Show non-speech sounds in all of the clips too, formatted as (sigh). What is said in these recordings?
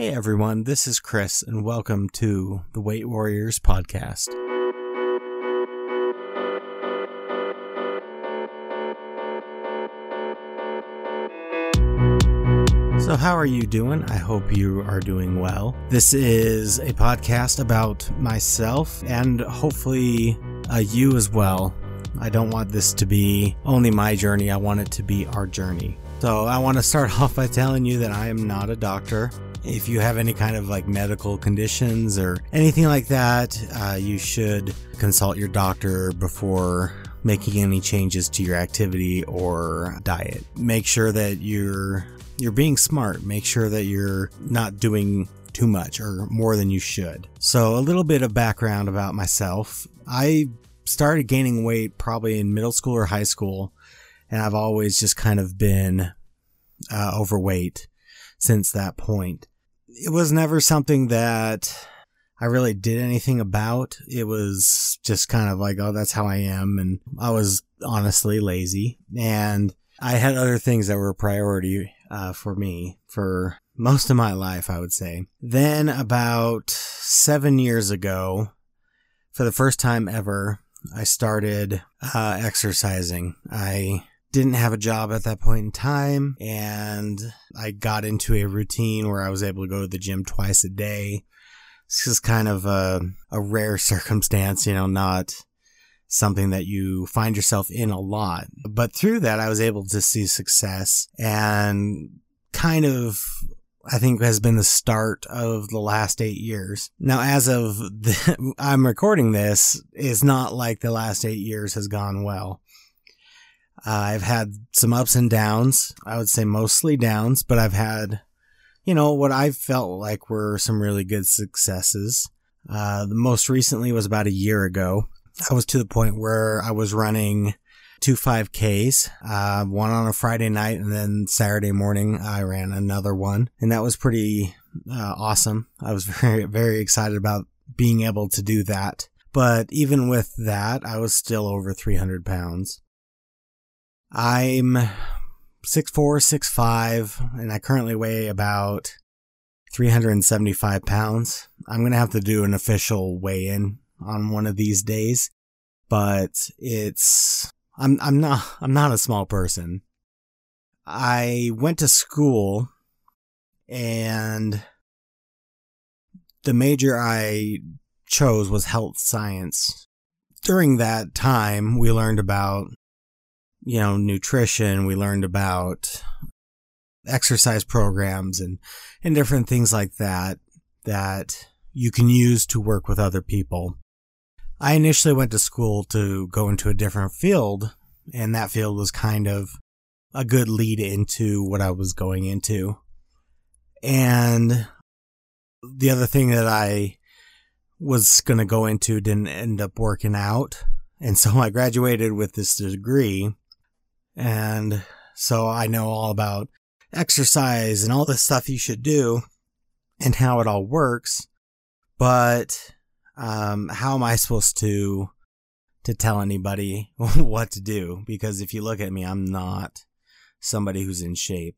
Hey everyone, this is Chris, and welcome to the Weight Warriors podcast. So, how are you doing? I hope you are doing well. This is a podcast about myself and hopefully uh, you as well. I don't want this to be only my journey, I want it to be our journey. So, I want to start (laughs) off by telling you that I am not a doctor. If you have any kind of like medical conditions or anything like that, uh, you should consult your doctor before making any changes to your activity or diet. Make sure that you're you're being smart. Make sure that you're not doing too much or more than you should. So, a little bit of background about myself. I started gaining weight probably in middle school or high school, and I've always just kind of been uh, overweight since that point. It was never something that I really did anything about. It was just kind of like, oh, that's how I am. And I was honestly lazy. And I had other things that were a priority uh, for me for most of my life, I would say. Then, about seven years ago, for the first time ever, I started uh, exercising. I didn't have a job at that point in time, and I got into a routine where I was able to go to the gym twice a day. This is kind of a, a rare (laughs) circumstance, you know, not something that you find yourself in a lot. But through that, I was able to see success and kind of I think has been the start of the last eight years. Now, as of the, (laughs) I'm recording this, it's not like the last eight years has gone well. Uh, I've had some ups and downs. I would say mostly downs, but I've had, you know, what I felt like were some really good successes. Uh, the most recently was about a year ago. I was to the point where I was running two 5Ks, uh, one on a Friday night, and then Saturday morning I ran another one. And that was pretty uh, awesome. I was (laughs) very, very excited about being able to do that. But even with that, I was still over 300 pounds. I'm six four, six five, and I currently weigh about 375 pounds. I'm going to have to do an official weigh in on one of these days, but it's, I'm, I'm not, I'm not a small person. I went to school and the major I chose was health science. During that time, we learned about, you know, nutrition. We learned about exercise programs and, and different things like that, that you can use to work with other people. I initially went to school to go into a different field, and that field was kind of a good lead into what I was going into. And the other thing that I was going to go into didn't end up working out. And so (laughs) I graduated with this degree. And so I know all about exercise and all the stuff you should do and how it all works. But um, how am I supposed to to tell anybody (laughs) what to do? Because if you look at me, I'm not somebody who's in shape.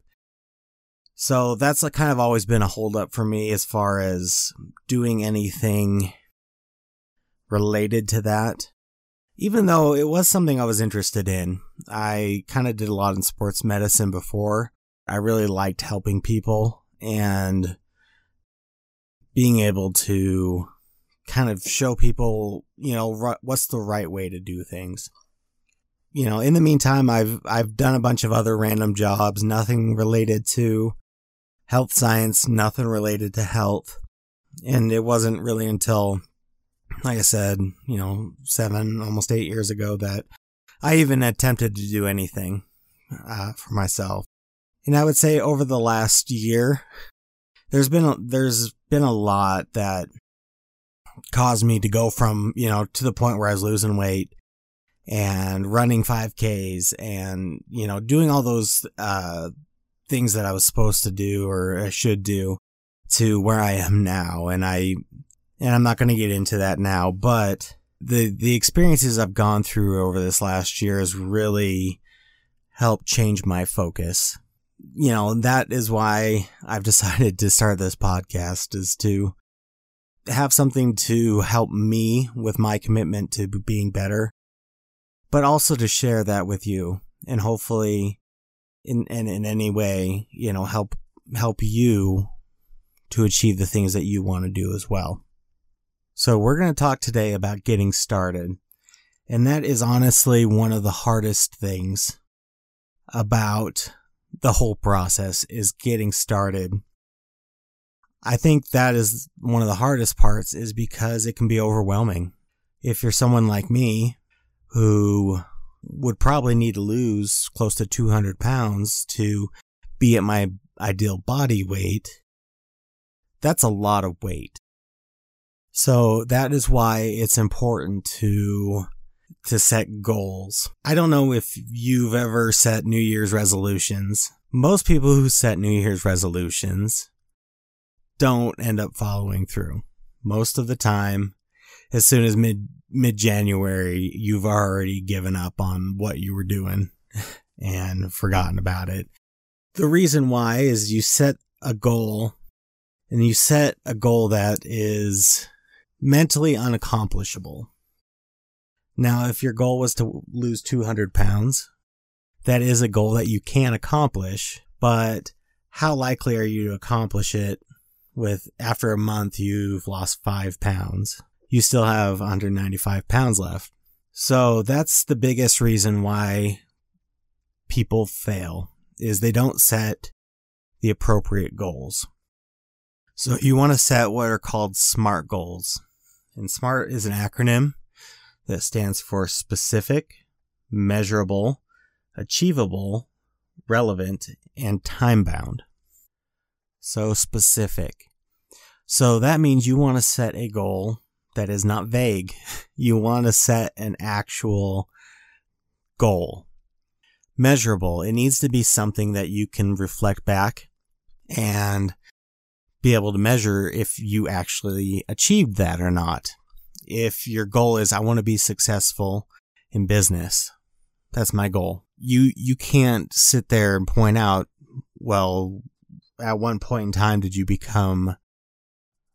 So that's kind of always been a holdup for me as far as doing anything related to that. Even though it was something I was interested in, I kind of did a lot in sports medicine before. I really liked helping people and being able to kind of show people, you know, what's the right way to do things. You know, in the meantime, I've I've done a bunch of other random jobs, nothing related to health science, nothing related to health. And it wasn't really until, like I said, you know, seven, almost eight years ago that I even attempted to do anything uh, for myself. And I would say over the last year, there's been a, there's been a lot that caused me to go from, you know, to the point where I was losing weight and running 5Ks and, you know, doing all those, uh, things that I was supposed to do or I should do to where I am now. And I, and I'm not going to get into that now, but the, the experiences I've gone through over this last year has really helped change my focus. you know, that is why I've (laughs) decided to start this podcast is to have something to help me with my commitment to being better, but also to share that with you and hopefully in, in, in any way, you know, help, help you to achieve the things that you want to do as well. So we're going to talk today about getting started. And that is honestly one of the hardest things about the whole process is getting started. I think that is one of the hardest parts is because it can be overwhelming. If you're someone like me who would probably need to lose close to 200 pounds to be at my ideal body weight, that's a lot of weight. So that is why it's important to to set goals. I don't know if you've ever set New Year's resolutions. Most people who set New Year's resolutions don't end up following through. Most of the time, as soon as mid mid January, you've already given up on what you were doing (laughs) and forgotten about it. The reason why is you set a goal and you set a goal that is mentally unaccomplishable. Now, if your goal was to lose 200 pounds, that is a goal that you can accomplish, but how likely are you to accomplish it with after a month you've lost five pounds? You still have 195 pounds left. So that's the biggest reason why people fail is they don't set the appropriate goals. So you want to set what are called SMART goals. And SMART is an acronym that stands for specific, measurable, achievable, relevant, and time bound. So specific. So that means you want to set a goal that is not vague. (laughs) You want to set an actual goal. Measurable. It needs to be something that you can reflect back and be able to measure if you actually achieved that or not if your goal is I want to be successful in business, that's my goal. You you can't sit there and point out, well, at one point in time did you become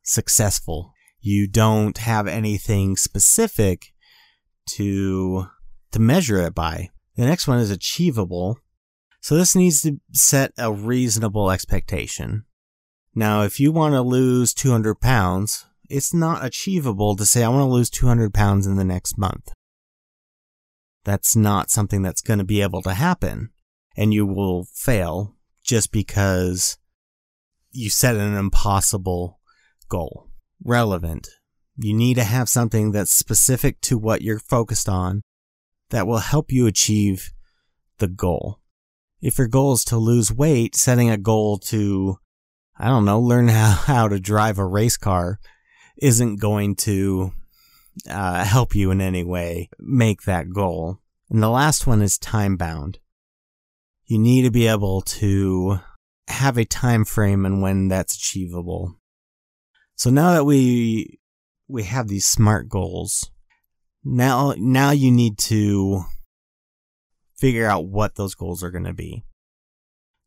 successful? You don't have anything specific to to measure it by. The next one is achievable. So this needs to set a reasonable expectation. Now, if you want to lose 200 pounds, it's not achievable to say, I want to lose 200 pounds in the next month. That's not something that's going to be able to happen. And you will fail just because you set an impossible goal. Relevant. You need to have something that's specific to what you're focused on that will help you achieve the goal. If your goal is to lose weight, setting a goal to, I don't know, learn (laughs) how, how to drive a race car isn't going to uh, help you in any way make that goal. And the last one is time bound. You need to be able to have a time frame and when that's achievable. So now that we we have these smart goals, now now you need to figure out what those goals are going to be.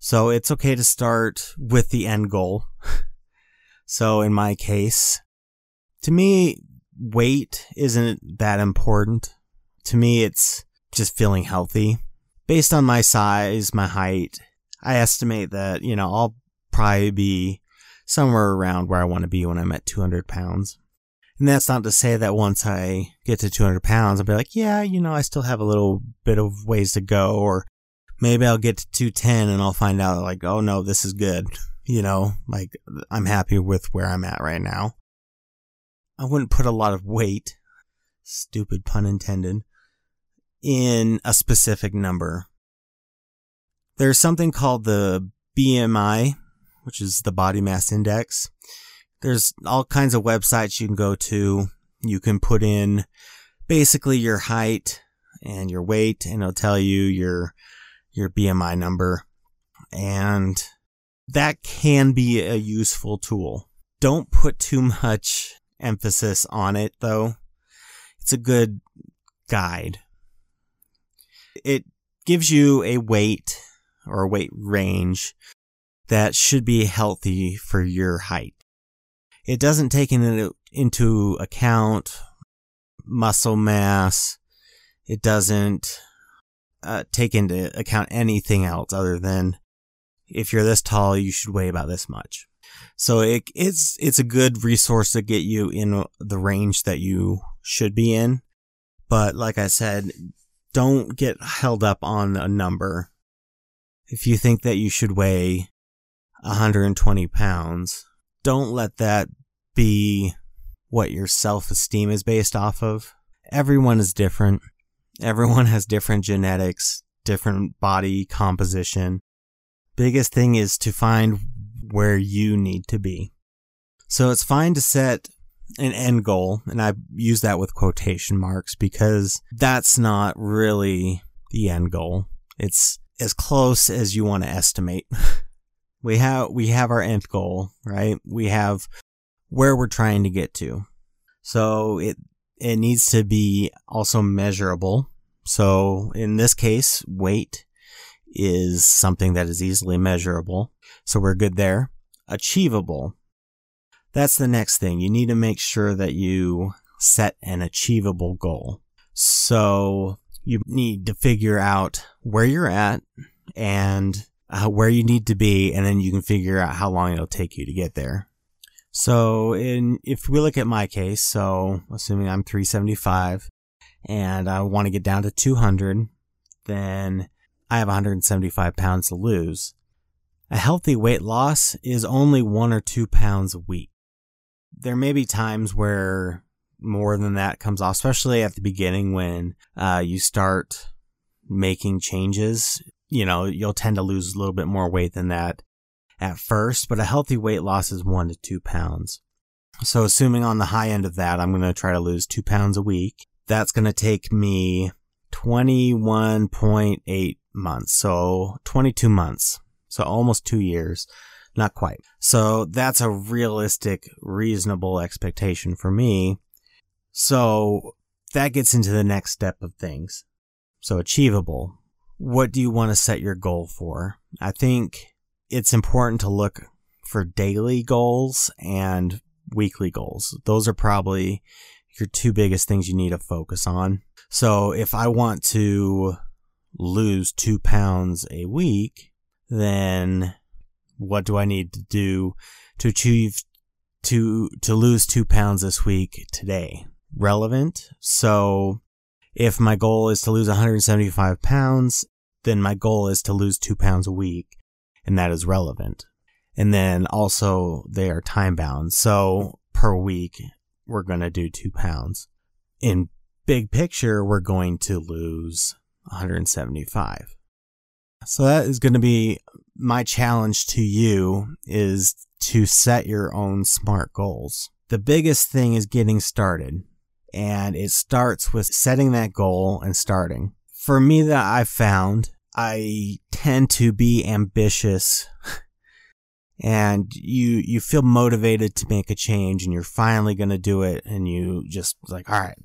So it's okay to start with the end goal. (laughs) so in my case, to me, weight isn't that important. To me, it's just feeling healthy. Based on my size, my height, I estimate that, you know, I'll probably be somewhere around where I want to be when I'm at 200 pounds. And that's not to say that once I get to 200 pounds, I'll be like, yeah, you know, I still have a little bit of ways to go. Or maybe I'll get to 210 and I'll find out like, oh no, this is good. (laughs) You know, like I'm happy with where I'm at right now. I wouldn't put a lot of weight, stupid pun intended, in a specific number. There's something called the BMI, which is the body mass index. There's all kinds of websites you can go to. You can put in basically your height and your weight and it'll tell you your, your BMI number. And that can be a useful tool. Don't put too much emphasis on it, though. It's a good guide. It gives you a weight or weight range that should be healthy for your height. It doesn't take into account muscle mass. It doesn't uh, take into account anything else other than if you're this tall, you should weigh about this much. So it, it's it's a good resource to get you in the range that you should be in. But like I said, don't get held up on a number. If you think that you should weigh 120 pounds, don't let that be what your self esteem is based off of. Everyone is different. Everyone has different genetics, different body composition. Biggest thing is to find where you need to be. So it's fine to set an end goal, and I use that with quotation marks because that's not really the end goal. It's as close as you want to estimate. (laughs) we have we have our end goal, right? We have where we're trying to get to. So it it needs to be also measurable. So in this case, weight is something that is easily measurable. So we're good there. Achievable. That's the next thing. You need to make sure that you set an achievable goal. So you need to figure out where you're at and uh, where you need to be, and then you can figure out how long it'll take you to get there. So in, if we look at my case, so assuming I'm 375 and I want to get down to 200, then I have 175 pounds to lose. A healthy weight loss is only one or two pounds a week. There may be times where more than that comes off, especially at the beginning when uh, you start making changes. You know, you'll tend to lose a little bit more weight than that at first, but a healthy weight loss is one to two pounds. So assuming on the high end of that, I'm going to try to lose two pounds a week. That's going to take me 21.8 months. So 22 months. So almost two years. Not quite. So that's a realistic, reasonable expectation for me. So that gets into the next step of things. So achievable. What do you want to set your goal for? I think it's important to look for daily goals and weekly goals. Those are probably your two biggest things you need to focus on. So if I want to lose two pounds a week, then what do I need to do to achieve to to lose two pounds this week today? Relevant. So if my goal is to lose 175 pounds, then my goal is to lose two pounds a week and that is relevant. And then also they are time bound. So per week, we're going to do two pounds. In big picture, we're going to lose 175. So that is going to be my challenge to you is to set your own smart goals. The biggest thing is getting started and it starts with setting that goal and starting. For me that I've found I tend to be ambitious. And you you feel motivated to make a change and you're finally going to do it and you just like all right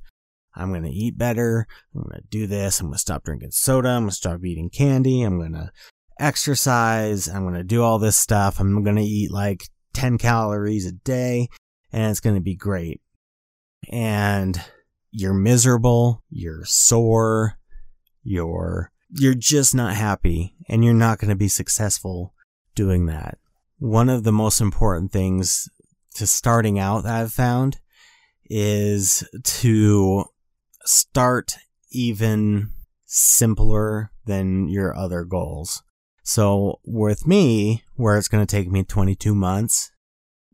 I'm going to eat better. I'm going to do this. I'm going to stop drinking soda. I'm going to stop eating candy. I'm going to exercise. I'm going to do all this stuff. I'm going to eat like 10 calories a day and it's going to be great. And you're miserable. You're sore. You're you're just not happy and you're not going to be successful doing that. One of the most important things to starting out that I've found is to start even simpler than your other goals. So with me, where it's going to take me 22 months,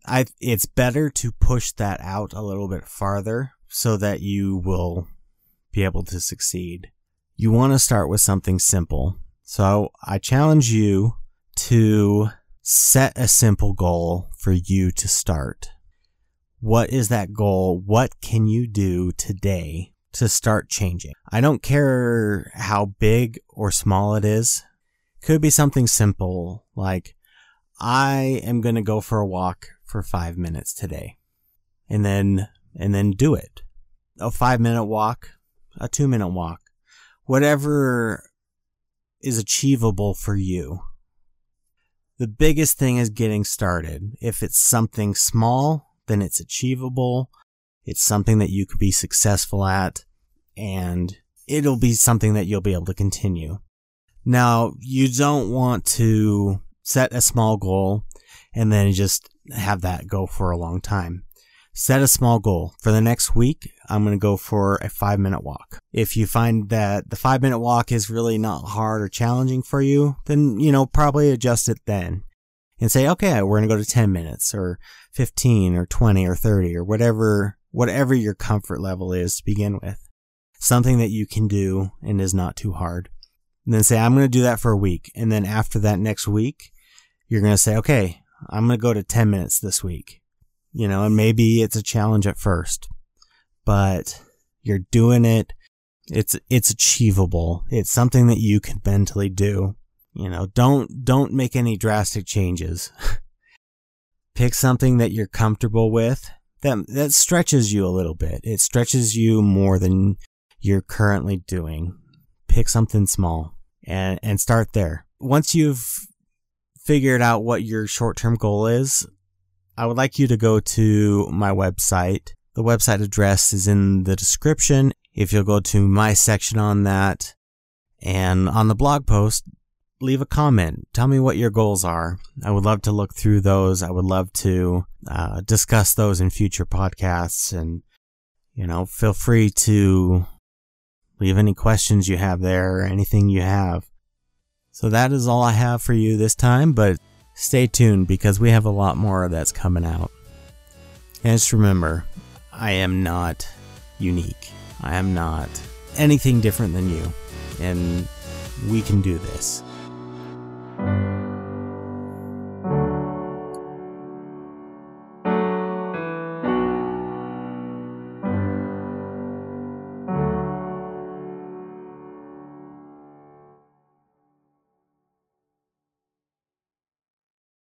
I, it's better to push that out a little bit farther so that you will be able to succeed you want to start with something simple. So I challenge you to set a simple goal for you to start. What is that goal? What can you do today to start changing? I don't care how big or small it is. Could be something simple like I am going to go for a walk for five minutes today and then, and then do it. A five minute walk, a two minute walk, whatever is achievable for you. The biggest thing is getting started. If it's something small, then it's achievable. It's something that you could be successful at and it'll be something that you'll be able to continue. Now, you don't want to set a small goal and then just have that go for a long time. Set a small goal. For the next week, I'm going to go for a five minute walk. If you find that the five minute walk is really not hard or challenging for you, then, you know, probably adjust it then and say, okay, we're going to go to 10 minutes or 15 or 20 or 30 or whatever, whatever your comfort level is to begin with. Something that you can do and is not too hard. And then say, I'm going to do that for a week. And then after that next week, you're going to say, okay, I'm going to go to 10 minutes this week you know, and maybe it's a challenge at first, but you're doing it. It's, it's achievable. It's something that you can mentally do. You know, don't, don't make any drastic changes. (laughs) Pick something that you're comfortable with that, that stretches you a little bit. It stretches you more than you're currently doing. Pick something small and, and start there. Once you've figured out what your short term goal is, I would like you to go to my website. The website address is in the description. If you'll go to my section on that and on the blog post, leave a comment. Tell me what your goals are. I would love to look through those. I would love to uh, discuss those in future podcasts. And, you know, feel free to leave any questions you have there or anything you have. So that is all I have for you this time, but Stay tuned because we have a lot more that's coming out. And just remember, I am not unique. I am not anything different than you. And we can do this.